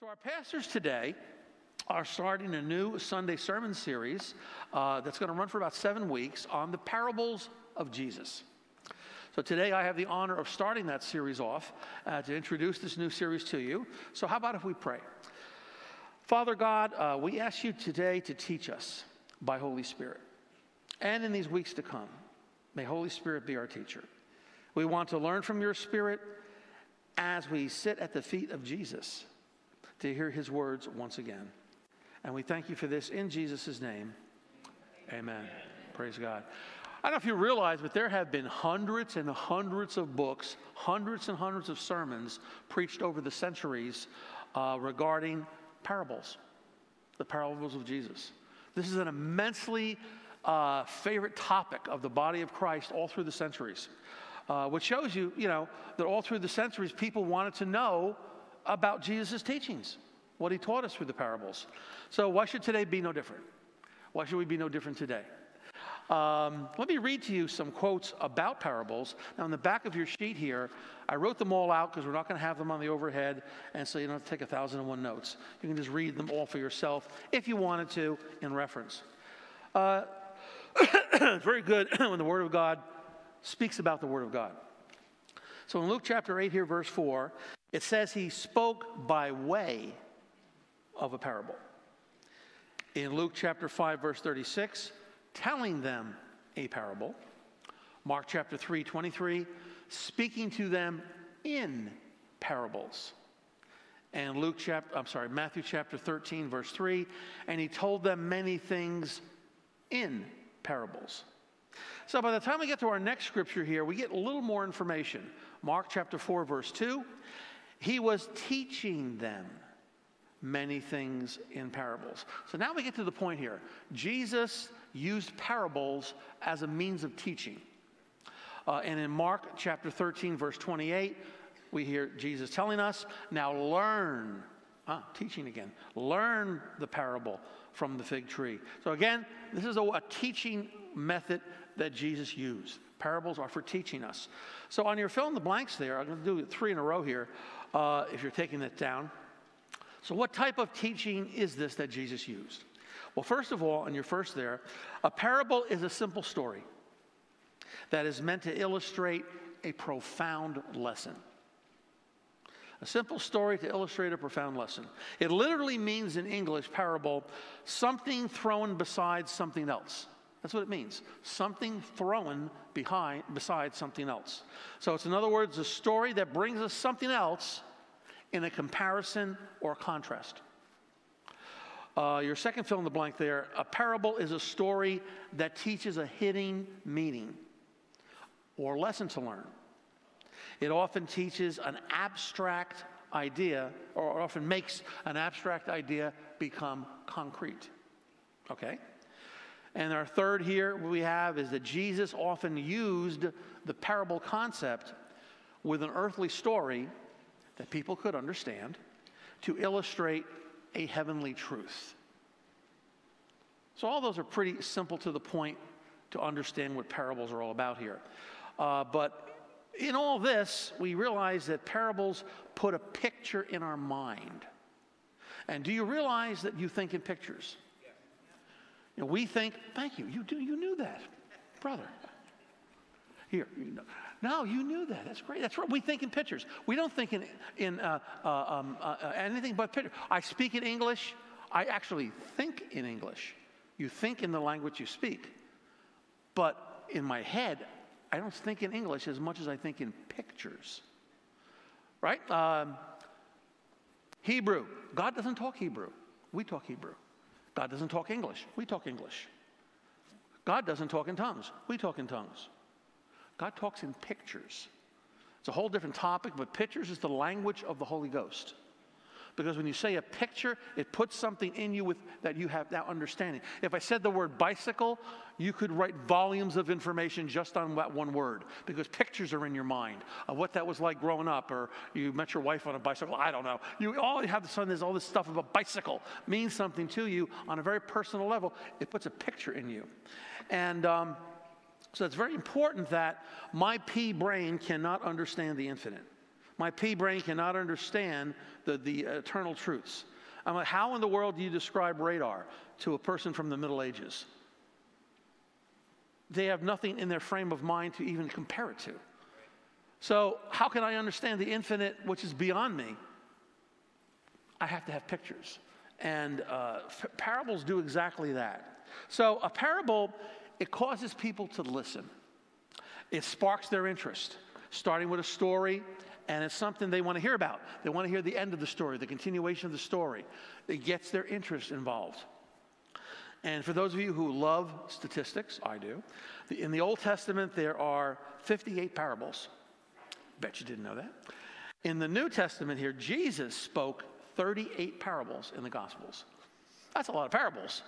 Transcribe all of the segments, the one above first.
So, our pastors today are starting a new Sunday sermon series uh, that's going to run for about seven weeks on the parables of Jesus. So, today I have the honor of starting that series off uh, to introduce this new series to you. So, how about if we pray? Father God, uh, we ask you today to teach us by Holy Spirit. And in these weeks to come, may Holy Spirit be our teacher. We want to learn from your Spirit as we sit at the feet of Jesus to hear his words once again. And we thank you for this in Jesus' name. Amen. Amen. Praise God. I don't know if you realize, but there have been hundreds and hundreds of books, hundreds and hundreds of sermons preached over the centuries uh, regarding parables, the parables of Jesus. This is an immensely uh, favorite topic of the body of Christ all through the centuries, uh, which shows you, you know, that all through the centuries, people wanted to know about Jesus' teachings, what he taught us through the parables. So, why should today be no different? Why should we be no different today? Um, let me read to you some quotes about parables. Now, in the back of your sheet here, I wrote them all out because we're not going to have them on the overhead, and so you don't have to take a thousand and one notes. You can just read them all for yourself if you wanted to in reference. Uh, very good when the Word of God speaks about the Word of God. So in Luke chapter 8, here, verse 4, it says he spoke by way of a parable. In Luke chapter 5, verse 36, telling them a parable. Mark chapter 3, 23, speaking to them in parables. And Luke chapter, I'm sorry, Matthew chapter 13, verse 3, and he told them many things in parables. So by the time we get to our next scripture here, we get a little more information. Mark chapter 4, verse 2, he was teaching them many things in parables. So now we get to the point here. Jesus used parables as a means of teaching. Uh, and in Mark chapter 13, verse 28, we hear Jesus telling us, Now learn, ah, teaching again, learn the parable from the fig tree. So again, this is a, a teaching method that Jesus used. Parables are for teaching us. So on your fill in the blanks there, I'm going to do three in a row here uh, if you're taking it down. So, what type of teaching is this that Jesus used? Well, first of all, on your first there, a parable is a simple story that is meant to illustrate a profound lesson. A simple story to illustrate a profound lesson. It literally means in English, parable, something thrown beside something else. That's what it means. Something thrown behind beside something else. So it's in other words a story that brings us something else in a comparison or contrast. Uh, your second fill in the blank there, a parable is a story that teaches a hidden meaning or lesson to learn. It often teaches an abstract idea, or often makes an abstract idea become concrete. Okay? And our third here we have is that Jesus often used the parable concept with an earthly story that people could understand to illustrate a heavenly truth. So, all those are pretty simple to the point to understand what parables are all about here. Uh, but in all this, we realize that parables put a picture in our mind. And do you realize that you think in pictures? We think, thank you, you, do, you knew that, brother. Here, you know. no, you knew that. That's great. That's right. We think in pictures. We don't think in, in uh, uh, um, uh, uh anything but pictures. I speak in English. I actually think in English. You think in the language you speak. But in my head, I don't think in English as much as I think in pictures. Right? Um, Hebrew. God doesn't talk Hebrew. We talk Hebrew. God doesn't talk English. We talk English. God doesn't talk in tongues. We talk in tongues. God talks in pictures. It's a whole different topic, but pictures is the language of the Holy Ghost. Because when you say a picture, it puts something in you with, that you have that understanding. If I said the word bicycle, you could write volumes of information just on that one word because pictures are in your mind of what that was like growing up, or you met your wife on a bicycle. I don't know. You all you have the son. There's all this stuff about bicycle means something to you on a very personal level. It puts a picture in you, and. Um, so it's very important that my pea brain cannot understand the infinite. My pea brain cannot understand the, the eternal truths. I'm like, how in the world do you describe radar to a person from the Middle Ages? They have nothing in their frame of mind to even compare it to. So, how can I understand the infinite, which is beyond me? I have to have pictures. And uh, f- parables do exactly that. So, a parable, it causes people to listen, it sparks their interest, starting with a story. And it's something they want to hear about. They want to hear the end of the story, the continuation of the story. It gets their interest involved. And for those of you who love statistics, I do, in the Old Testament there are 58 parables. Bet you didn't know that. In the New Testament here, Jesus spoke 38 parables in the Gospels. That's a lot of parables.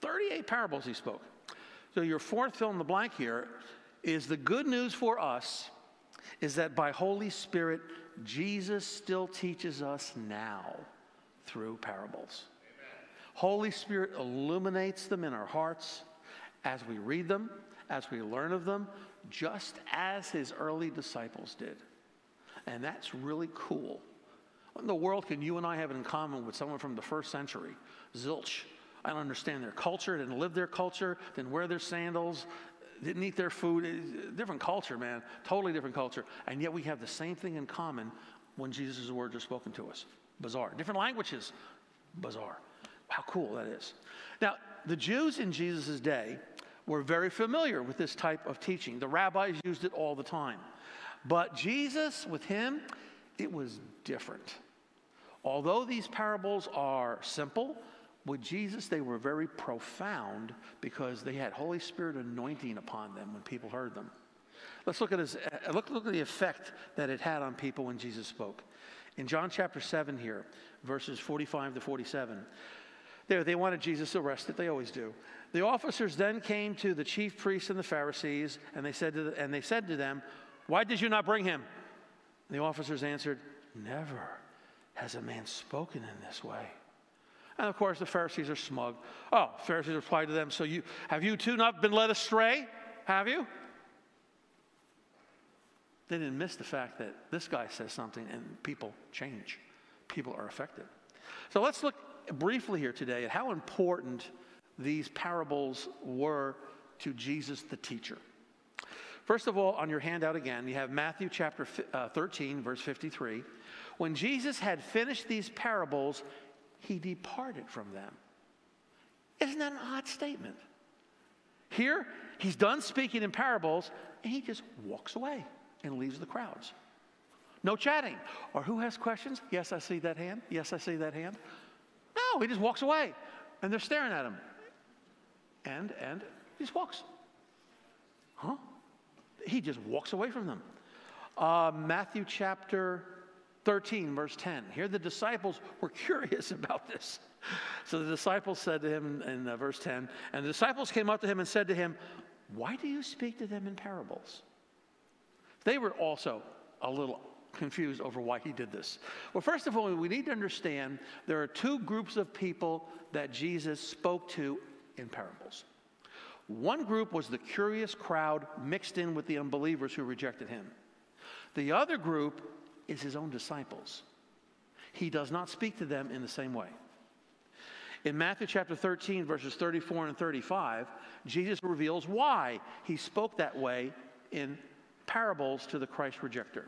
38 parables he spoke. So your fourth fill in the blank here is the good news for us is that by Holy Spirit, Jesus still teaches us now through parables. Amen. Holy Spirit illuminates them in our hearts as we read them, as we learn of them, just as his early disciples did. And that's really cool. What in the world can you and I have in common with someone from the first century? Zilch. I don't understand their culture, didn't live their culture, didn't wear their sandals, didn't eat their food. Different culture, man. Totally different culture. And yet we have the same thing in common when Jesus' words are spoken to us. Bizarre. Different languages. Bizarre. How cool that is. Now, the Jews in Jesus' day were very familiar with this type of teaching. The rabbis used it all the time. But Jesus, with him, it was different. Although these parables are simple, with Jesus, they were very profound because they had Holy Spirit anointing upon them when people heard them. Let's look at, his, uh, look, look at the effect that it had on people when Jesus spoke. In John chapter 7 here, verses 45 to 47, there they wanted Jesus arrested. They always do. The officers then came to the chief priests and the Pharisees, and they said to, the, and they said to them, Why did you not bring him? And the officers answered, Never has a man spoken in this way. And of course, the Pharisees are smug. Oh, Pharisees replied to them, So you have you too not been led astray? Have you? They didn't miss the fact that this guy says something and people change. People are affected. So let's look briefly here today at how important these parables were to Jesus the teacher. First of all, on your handout again, you have Matthew chapter uh, 13, verse 53. When Jesus had finished these parables, he departed from them. Isn't that an odd statement? Here, he's done speaking in parables, and he just walks away and leaves the crowds. No chatting. Or who has questions? Yes, I see that hand. Yes, I see that hand. No, he just walks away, and they're staring at him. And, and he just walks. Huh? He just walks away from them. Uh, Matthew chapter 13, verse 10. Here the disciples were curious about this. So the disciples said to him in uh, verse 10, and the disciples came up to him and said to him, Why do you speak to them in parables? They were also a little confused over why he did this. Well, first of all, we need to understand there are two groups of people that Jesus spoke to in parables. One group was the curious crowd mixed in with the unbelievers who rejected him. The other group is his own disciples. He does not speak to them in the same way. In Matthew chapter 13, verses 34 and 35, Jesus reveals why he spoke that way in parables to the Christ rejecter.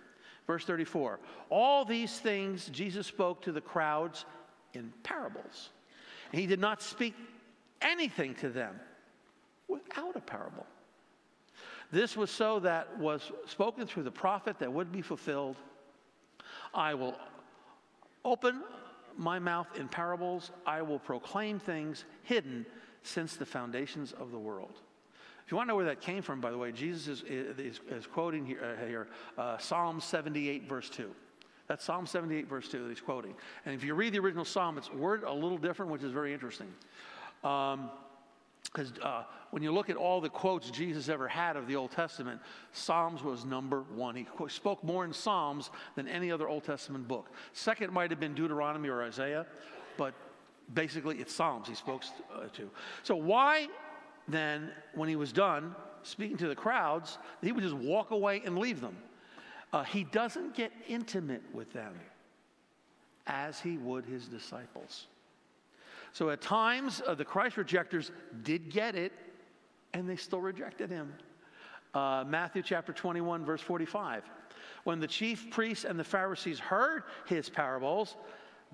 Verse 34 All these things Jesus spoke to the crowds in parables. He did not speak anything to them without a parable. This was so that was spoken through the prophet that would be fulfilled I will open my mouth in parables. I will proclaim things hidden since the foundations of the world. If you want to know where that came from, by the way, Jesus is, is, is quoting here, uh, here uh, Psalm 78, verse 2. That's Psalm 78, verse 2 that he's quoting. And if you read the original psalm, it's worded a little different, which is very interesting. Um, because uh, when you look at all the quotes Jesus ever had of the Old Testament, Psalms was number one. He spoke more in Psalms than any other Old Testament book. Second might have been Deuteronomy or Isaiah, but basically it's Psalms he spoke uh, to. So, why then, when he was done speaking to the crowds, he would just walk away and leave them? uh, he doesn't get intimate with them as he would his disciples. So at times, uh, the Christ rejectors did get it, and they still rejected him. Uh, Matthew chapter 21, verse 45. When the chief priests and the Pharisees heard his parables,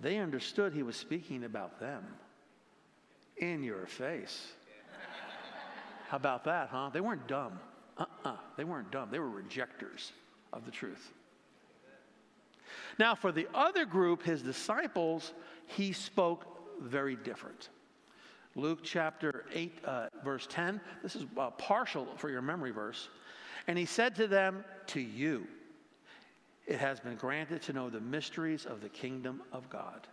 they understood he was speaking about them. In your face. How about that, huh? They weren't dumb. Uh uh-uh. uh They weren't dumb. They were rejectors of the truth. Now, for the other group, his disciples, he spoke very different. Luke chapter 8, uh, verse 10, this is uh, partial for your memory verse. And he said to them, To you it has been granted to know the mysteries of the kingdom of God.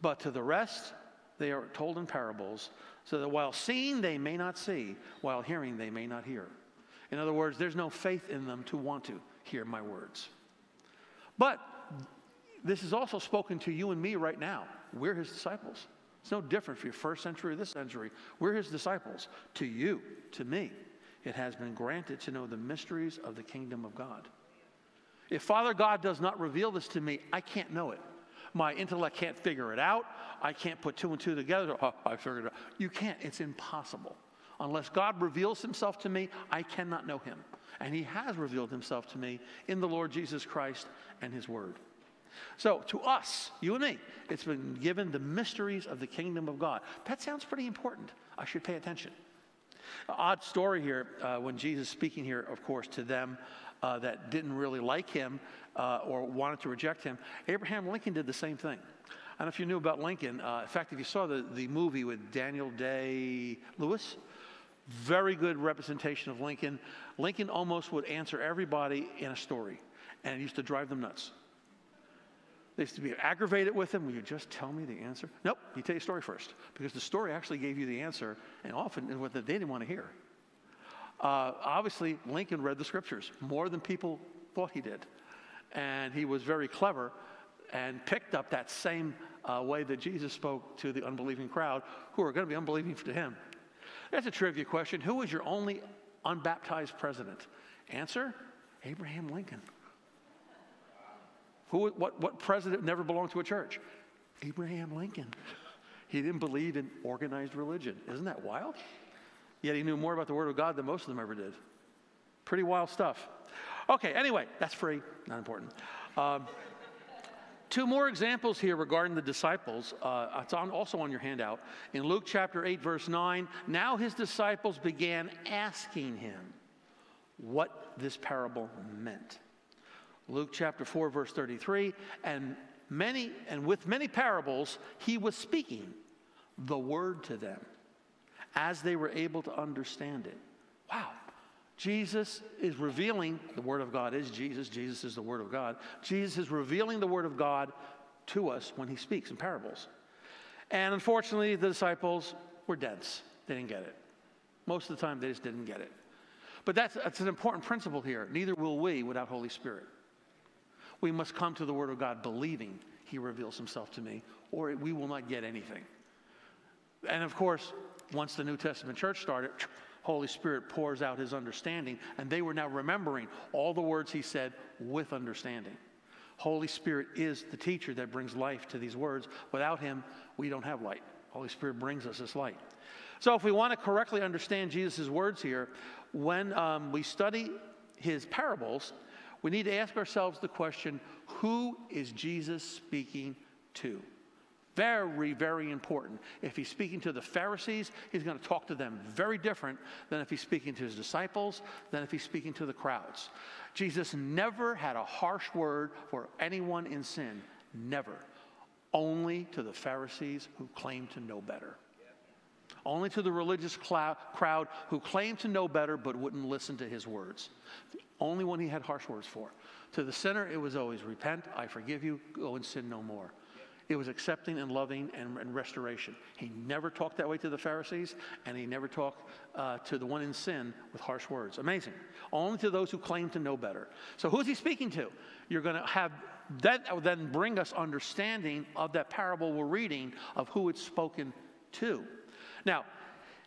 But to the rest, they are told in parables, so that while seeing they may not see, while hearing they may not hear. In other words, there's no faith in them to want to hear my words. But this is also spoken to you and me right now. We're his disciples. It's no different for your first century or this century. We're his disciples. To you, to me, it has been granted to know the mysteries of the kingdom of God. If Father God does not reveal this to me, I can't know it. My intellect can't figure it out. I can't put two and two together. Oh, I figured it out. You can't. It's impossible. Unless God reveals himself to me, I cannot know him. And he has revealed himself to me in the Lord Jesus Christ and his word. So, to us, you and me, it's been given the mysteries of the kingdom of God. That sounds pretty important. I should pay attention. Odd story here uh, when Jesus speaking here, of course, to them uh, that didn't really like him uh, or wanted to reject him. Abraham Lincoln did the same thing. I don't know if you knew about Lincoln. Uh, in fact, if you saw the, the movie with Daniel Day Lewis, very good representation of Lincoln. Lincoln almost would answer everybody in a story, and used to drive them nuts. They used to be aggravated with him. Will you just tell me the answer? Nope, you tell your story first, because the story actually gave you the answer, and often what they didn't want to hear. Uh, obviously, Lincoln read the scriptures more than people thought he did. And he was very clever and picked up that same uh, way that Jesus spoke to the unbelieving crowd who are going to be unbelieving to him. That's a trivia question. Who was your only unbaptized president? Answer Abraham Lincoln. Who, what, what president never belonged to a church? Abraham Lincoln. He didn't believe in organized religion. Isn't that wild? Yet he knew more about the Word of God than most of them ever did. Pretty wild stuff. Okay, anyway, that's free, not important. Um, two more examples here regarding the disciples. Uh, it's on, also on your handout. In Luke chapter 8, verse 9, now his disciples began asking him what this parable meant. Luke chapter 4, verse 33, and many, and with many parables, he was speaking the word to them as they were able to understand it. Wow. Jesus is revealing, the Word of God is Jesus, Jesus is the Word of God. Jesus is revealing the Word of God to us when He speaks in parables. And unfortunately, the disciples were dense. They didn't get it. Most of the time, they just didn't get it. But that's, that's an important principle here. Neither will we without Holy Spirit. We must come to the Word of God believing He reveals Himself to me, or we will not get anything. And of course, once the New Testament church started, Holy Spirit pours out his understanding, and they were now remembering all the words he said with understanding. Holy Spirit is the teacher that brings life to these words. Without him, we don't have light. Holy Spirit brings us this light. So, if we want to correctly understand Jesus' words here, when um, we study his parables, we need to ask ourselves the question who is Jesus speaking to? Very, very important. If he's speaking to the Pharisees, he's going to talk to them very different than if he's speaking to his disciples, than if he's speaking to the crowds. Jesus never had a harsh word for anyone in sin. Never. Only to the Pharisees who claimed to know better. Only to the religious crowd who claimed to know better but wouldn't listen to his words. The only one he had harsh words for. To the sinner, it was always repent, I forgive you, go and sin no more. It was accepting and loving and, and, restoration. He never talked that way to the Pharisees, and he never talked uh, to the one in sin with harsh words. Amazing. Only to those who claim to know better. So, who's he speaking to? You're going to have that then bring us understanding of that parable we're reading of who it's spoken to. Now,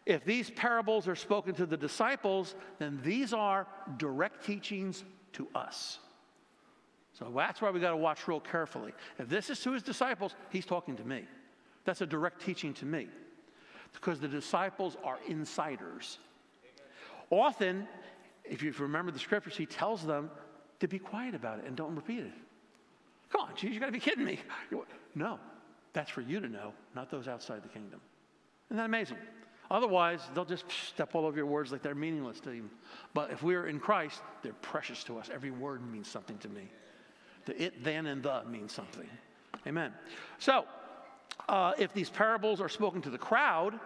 if these parables are spoken to the disciples, then these are direct teachings to us. So that's why we got to watch real carefully. If this is to his disciples, he's talking to me. That's a direct teaching to me. Because the disciples are insiders. Often, if you remember the scriptures, he tells them to be quiet about it and don't repeat it. Come on, Jesus, you got to be kidding me. No, that's for you to know, not those outside the kingdom. Isn't that amazing? Otherwise, they'll just step all over your words like they're meaningless to you. But if we're in Christ, they're precious to us. Every word means something to me. The it, then, and the means something. Amen. So, uh, if these parables are spoken to the crowd,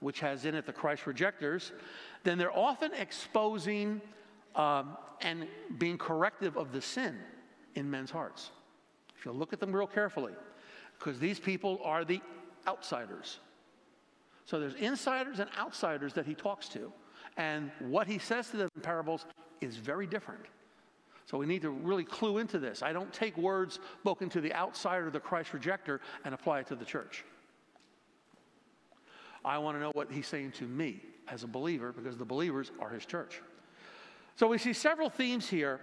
which has in it the Christ rejectors, then they're often exposing um, and being corrective of the sin in men's hearts. If you look at them real carefully, because these people are the outsiders. So there's insiders and outsiders that he talks to. And what he says to them in parables is very different. So we need to really clue into this. I don't take words spoken to the outsider, the Christ rejecter, and apply it to the church. I want to know what he's saying to me as a believer because the believers are his church. So we see several themes here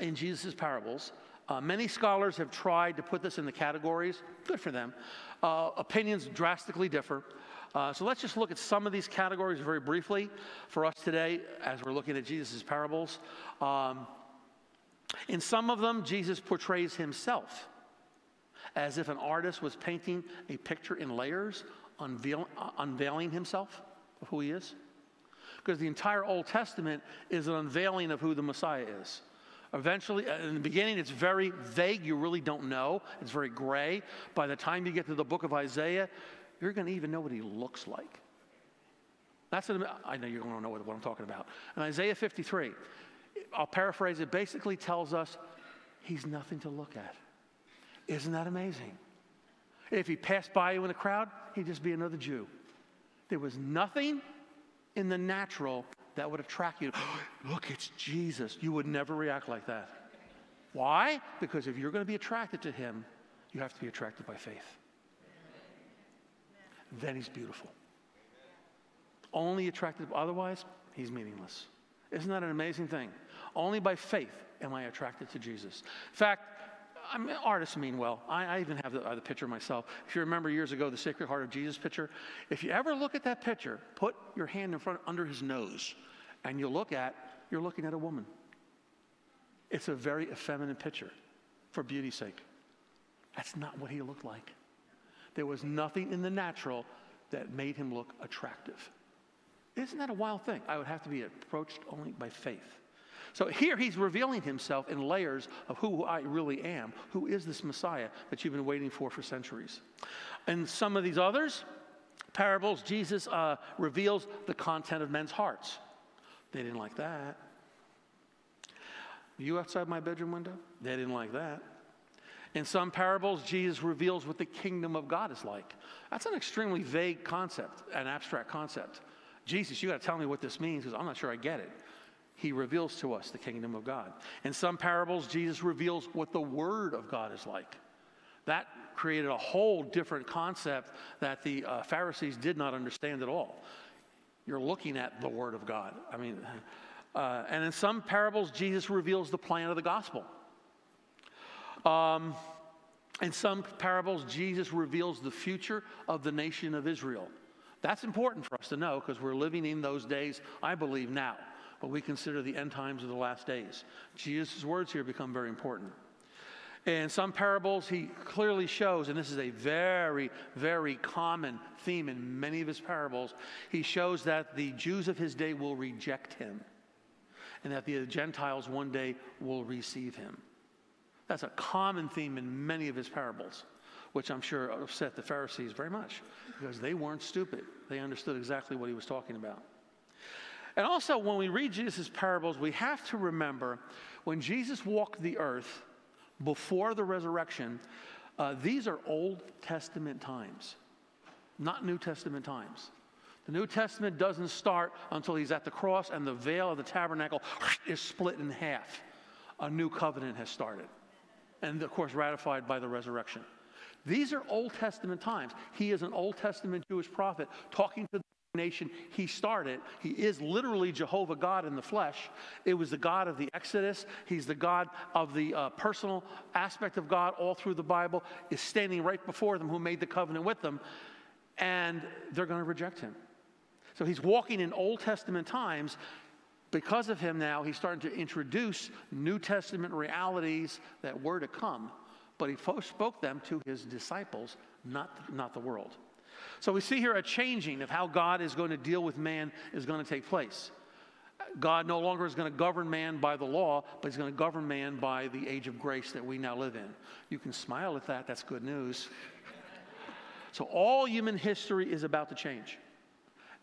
in Jesus' parables. Uh, many scholars have tried to put this in the categories. Good for them. Uh, opinions drastically differ. Uh, so let's just look at some of these categories very briefly for us today as we're looking at Jesus' parables. Um, in some of them, Jesus portrays himself as if an artist was painting a picture in layers, unveil, uh, unveiling himself of who he is. Because the entire Old Testament is an unveiling of who the Messiah is. Eventually, uh, in the beginning, it's very vague. You really don't know. It's very gray. By the time you get to the book of Isaiah, you're going to even know what he looks like. That's what I know you're going to know what, I'm talking about. In Isaiah 53, I'll paraphrase it, basically tells us he's nothing to look at. Isn't that amazing? If he passed by you in the crowd, he'd just be another Jew. There was nothing in the natural that would attract you. Look, it's Jesus. You would never react like that. Why? Because if you're going to be attracted to him, you have to be attracted by faith. Then he's beautiful. Only attractive, otherwise, he's meaningless. Isn't that an amazing thing? Only by faith am I attracted to Jesus. In fact, I mean, artists mean well. I, I even have the, uh, the, picture myself. If you remember years ago, the Sacred Heart of Jesus picture, if you ever look at that picture, put your hand in front under his nose, and you look at, you're looking at a woman. It's a very effeminate picture for beauty's sake. That's not what he looked like. There was nothing in the natural that made him look attractive. Isn't that a wild thing? I would have to be approached only by faith. So here he's revealing himself in layers of who I really am. Who is this Messiah that you've been waiting for for centuries? And some of these others, parables, Jesus uh, reveals the content of men's hearts. They didn't like that. You outside my bedroom window? They didn't like that. In some parables, Jesus reveals what the kingdom of God is like. That's an extremely vague concept, an abstract concept. Jesus, you got to tell me what this means because I'm not sure I get it he reveals to us the kingdom of God. In some parables, Jesus reveals what the Word of God is like. That created a whole different concept that the uh, Pharisees did not understand at all. You're looking at the Word of God. I mean, uh, and in some parables, Jesus reveals the plan of the gospel. Um, in some parables, Jesus reveals the future of the nation of Israel. That's important for us to know because we're living in those days, I believe, now what we consider the end times of the last days. Jesus' words here become very important. In some parables, he clearly shows, and this is a very, very common theme in many of his parables, he shows that the Jews of his day will reject him and that the Gentiles one day will receive him. That's a common theme in many of his parables, which I'm sure upset the Pharisees very much because they weren't stupid. They understood exactly what he was talking about. And also, when we read Jesus' parables, we have to remember when Jesus walked the earth before the resurrection, uh, these are Old Testament times, not New Testament times. The New Testament doesn't start until he's at the cross and the veil of the tabernacle is split in half. A new covenant has started. And of course, ratified by the resurrection. These are Old Testament times. He is an Old Testament Jewish prophet talking to the nation he started. He is literally Jehovah God in the flesh. It was the God of the Exodus. He's the God of the uh, personal aspect of God all through the Bible, is standing right before them who made the covenant with them, and they're going to reject him. So he's walking in Old Testament times. Because of him now, he's starting to introduce New Testament realities that were to come, but he spoke them to his disciples, not, not the world. So we see here a changing of how God is going to deal with man is going to take place. God no longer is going to govern man by the law, but he's going to govern man by the age of grace that we now live in. You can smile at that, that's good news. So all human history is about to change.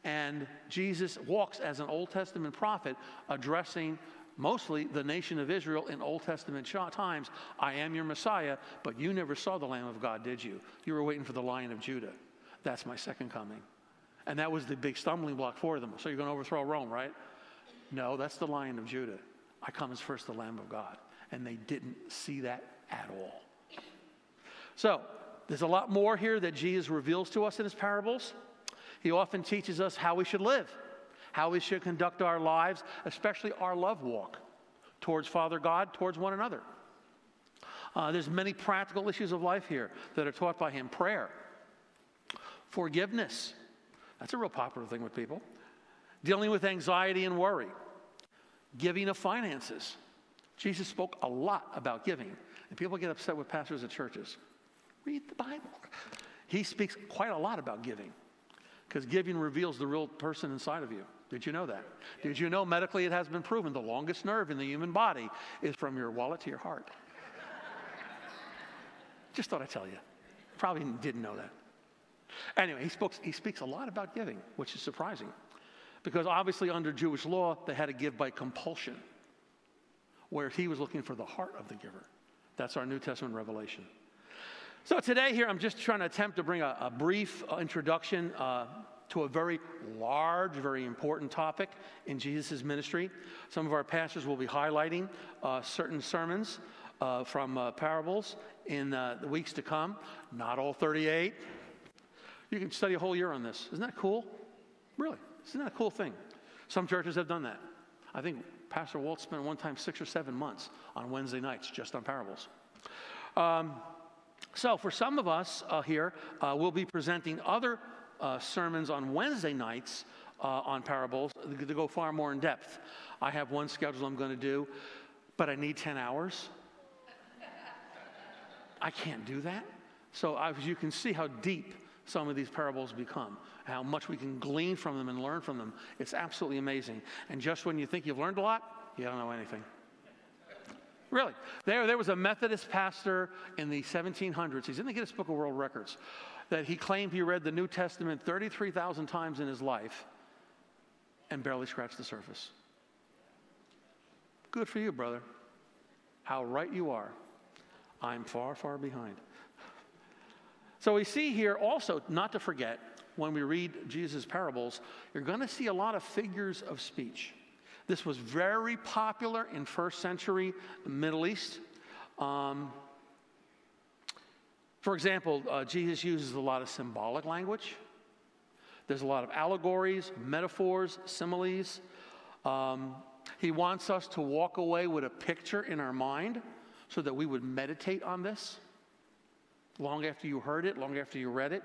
And Jesus walks as an Old Testament prophet addressing mostly the nation of Israel in Old Testament times. I am your Messiah, but you never saw the Lamb of God, did you? You were waiting for the Lion of Judah. That's my second coming. And that was the big stumbling block for them. So you're going to overthrow Rome, right? No, that's the Lion of Judah. I come as first the Lamb of God. And they didn't see that at all. So there's a lot more here that Jesus reveals to us in his parables. He often teaches us how we should live, how we should conduct our lives, especially our love walk towards Father God, towards one another. Uh, there's many practical issues of life here that are taught by him. Prayer, Forgiveness. That's a real popular thing with people. Dealing with anxiety and worry. Giving of finances. Jesus spoke a lot about giving. And people get upset with pastors at churches. Read the Bible. He speaks quite a lot about giving because giving reveals the real person inside of you. Did you know that? Did you know medically it has been proven the longest nerve in the human body is from your wallet to your heart? Just thought I'd tell you. Probably didn't know that. Anyway, he, spoke, he speaks a lot about giving, which is surprising. Because obviously, under Jewish law, they had to give by compulsion, where he was looking for the heart of the giver. That's our New Testament revelation. So, today, here, I'm just trying to attempt to bring a, a brief uh, introduction uh, to a very large, very important topic in Jesus' ministry. Some of our pastors will be highlighting uh, certain sermons uh, from uh, parables in uh, the weeks to come. Not all 38, you can study a whole year on this. Isn't that cool? Really, isn't that a cool thing? Some churches have done that. I think Pastor Walt spent one time six or seven months on Wednesday nights just on parables. Um, so, for some of us uh, here, uh, we'll be presenting other uh, sermons on Wednesday nights uh, on parables to go far more in depth. I have one schedule I'm going to do, but I need 10 hours. I can't do that. So, as you can see how deep some of these parables become, how much we can glean from them and learn from them. It's absolutely amazing. And just when you think you've learned a lot, you don't know anything. Really. There, there was a Methodist pastor in the 1700s. He's in the Guinness Book of World Records that he claimed he read the New Testament 33,000 times in his life and barely scratched the surface. Good for you, brother. How right you are. I'm far, far behind. So we see here also, not to forget, when we read Jesus' parables, you're going to see a lot of figures of speech. This was very popular in first century Middle East. Um, for example, uh, Jesus uses a lot of symbolic language. There's a lot of allegories, metaphors, similes. Um, he wants us to walk away with a picture in our mind so that we would meditate on this long after you heard it, long after you read it.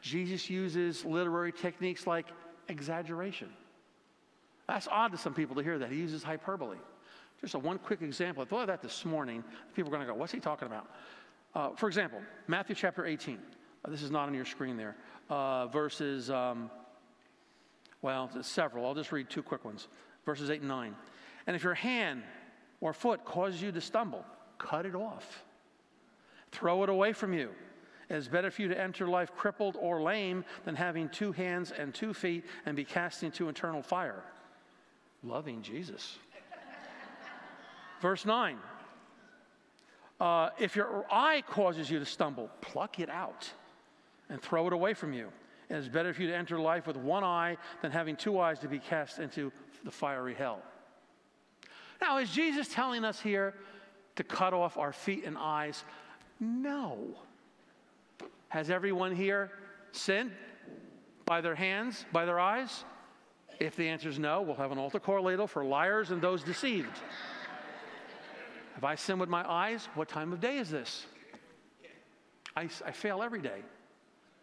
Jesus uses literary techniques like exaggeration. That's odd to some people to hear that. He uses hyperbole. Just a one quick example. I thought of that this morning. People are going to go, what's he talking about? Uh, for example, Matthew chapter 18. Uh, this is not on your screen there. Uh, verses, um, well, several. I'll just read two quick ones. Verses 8 and 9. And if your hand or foot causes you to stumble, cut it off. Throw it away from you. It is better for you to enter life crippled or lame than having two hands and two feet and be cast into eternal fire. Loving Jesus. Verse 9 uh, If your eye causes you to stumble, pluck it out and throw it away from you. It is better for you to enter life with one eye than having two eyes to be cast into the fiery hell. Now, is Jesus telling us here to cut off our feet and eyes? No. Has everyone here sinned? by their hands, by their eyes? If the answer is no, we'll have an altar ladle for liars and those deceived. If I sin with my eyes, what time of day is this? I, I fail every day.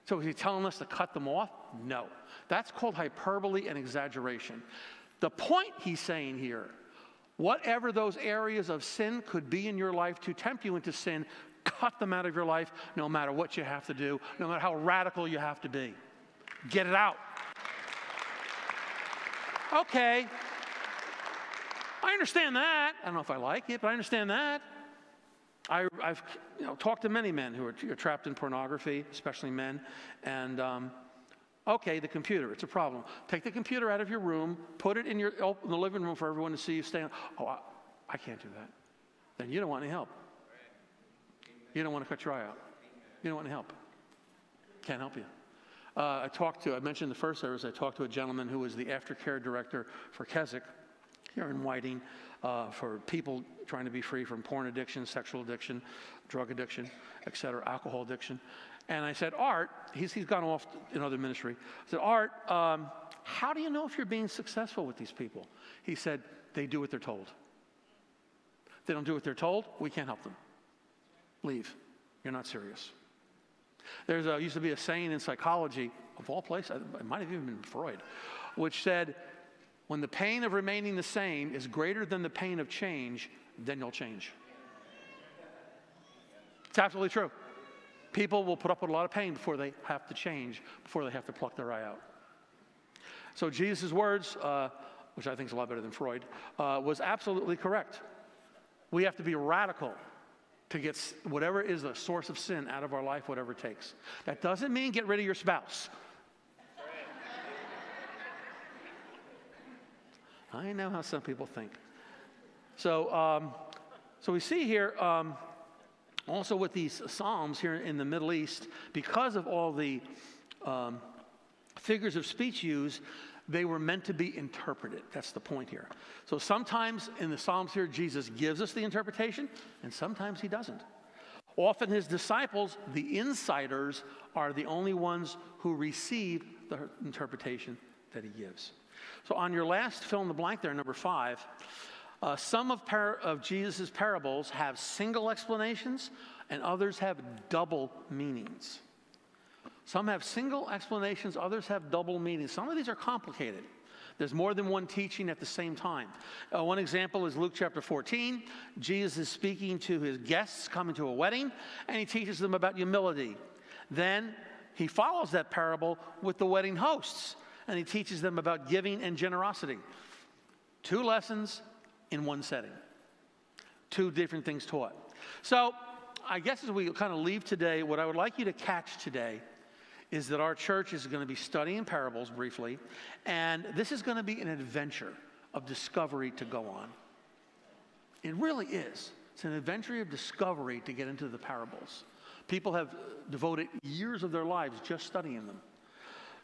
So is he telling us to cut them off? No. That's called hyperbole and exaggeration. The point he's saying here, whatever those areas of sin could be in your life to tempt you into sin, cut them out of your life no matter what you have to do, no matter how radical you have to be. Get it out. Okay. I understand that. I don't know if I like it, but I understand that. I, have you know, talked to many men who are, are trapped in pornography, especially men, and um, okay, the computer, it's a problem. Take the computer out of your room, put it in, your, in the living room for everyone to see you stand. Oh, I, I can't do that. Then you don't want any help. You don't want to cut your eye out. You don't want any help. Can't help you. Uh, I talked to, I mentioned the first service, I talked to a gentleman who was the aftercare director for Keswick here in Whiting uh, for people trying to be free from porn addiction, sexual addiction, drug addiction, et cetera, alcohol addiction. And I said, Art, he's, he's gone off in other ministry. I said, Art, um, how do you know if you're being successful with these people? He said, they do what they're told. They don't do what they're told, we can't help them. Leave. You're not serious. There's a, used to be a saying in psychology, of all places, it might have even been Freud, which said, when the pain of remaining the same is greater than the pain of change, then you'll change. It's absolutely true. People will put up with a lot of pain before they have to change, before they have to pluck their eye out. So Jesus' words, uh, which I think is a lot better than Freud, uh, was absolutely correct. We have to be radical to get whatever is the source of sin out of our life, whatever it takes. That doesn't mean get rid of your spouse. I know how some people think. So, um, so we see here um, also with these Psalms here in the Middle East, because of all the um, figures of speech used, they were meant to be interpreted. That's the point here. So sometimes in the Psalms here, Jesus gives us the interpretation, and sometimes he doesn't. Often his disciples, the insiders, are the only ones who receive the interpretation that he gives. So on your last fill in the blank there, number five, uh, some of, par- of Jesus' parables have single explanations, and others have double meanings. Some have single explanations, others have double meanings. Some of these are complicated. There's more than one teaching at the same time. Uh, one example is Luke chapter 14. Jesus is speaking to his guests coming to a wedding, and he teaches them about humility. Then he follows that parable with the wedding hosts and he teaches them about giving and generosity. Two lessons in one setting, two different things taught. So, I guess as we kind of leave today, what I would like you to catch today is that our church is going to be studying parables briefly, and this is going to be an adventure of discovery to go on. It really is. It's an adventure of discovery to get into the parables. People have devoted years of their lives just studying them.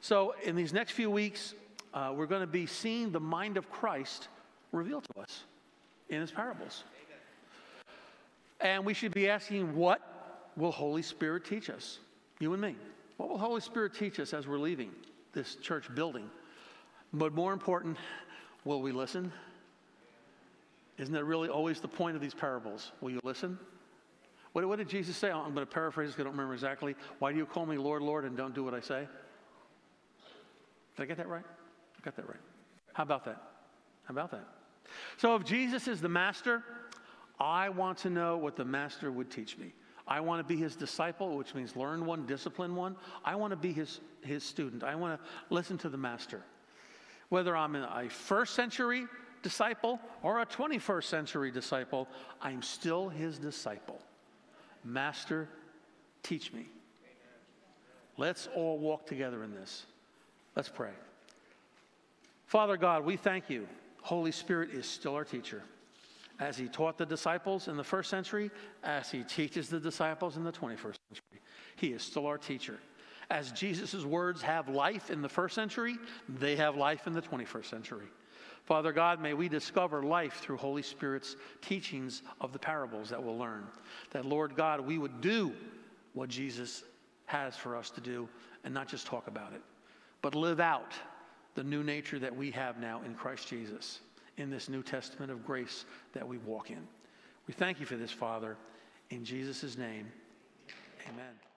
So, in these next few weeks, uh, we're going to be seeing the mind of Christ revealed to us in his parables. And we should be asking, what will Holy Spirit teach us? You and me. What will the Holy Spirit teach us as we're leaving this church building? But more important, will we listen? Isn't that really always the point of these parables? Will you listen? What, what did Jesus say? I'm going to paraphrase because I don't remember exactly. Why do you call me Lord, Lord, and don't do what I say? Did I get that right? I got that right. How about that? How about that? So, if Jesus is the master, I want to know what the master would teach me. I want to be his disciple, which means learn one, discipline one. I want to be his, his student. I want to listen to the master. Whether I'm a first century disciple or a 21st century disciple, I'm still his disciple. Master, teach me. Let's all walk together in this. Let's pray. Father God, we thank you. Holy Spirit is still our teacher. As he taught the disciples in the first century, as he teaches the disciples in the 21st century, he is still our teacher. As Jesus' words have life in the first century, they have life in the 21st century. Father God, may we discover life through Holy Spirit's teachings of the parables that we'll learn. That, Lord God, we would do what Jesus has for us to do and not just talk about it. but live out the new nature that we have now in Christ Jesus, in this New Testament of grace that we walk in. We thank you for this, Father. In Jesus' name, amen.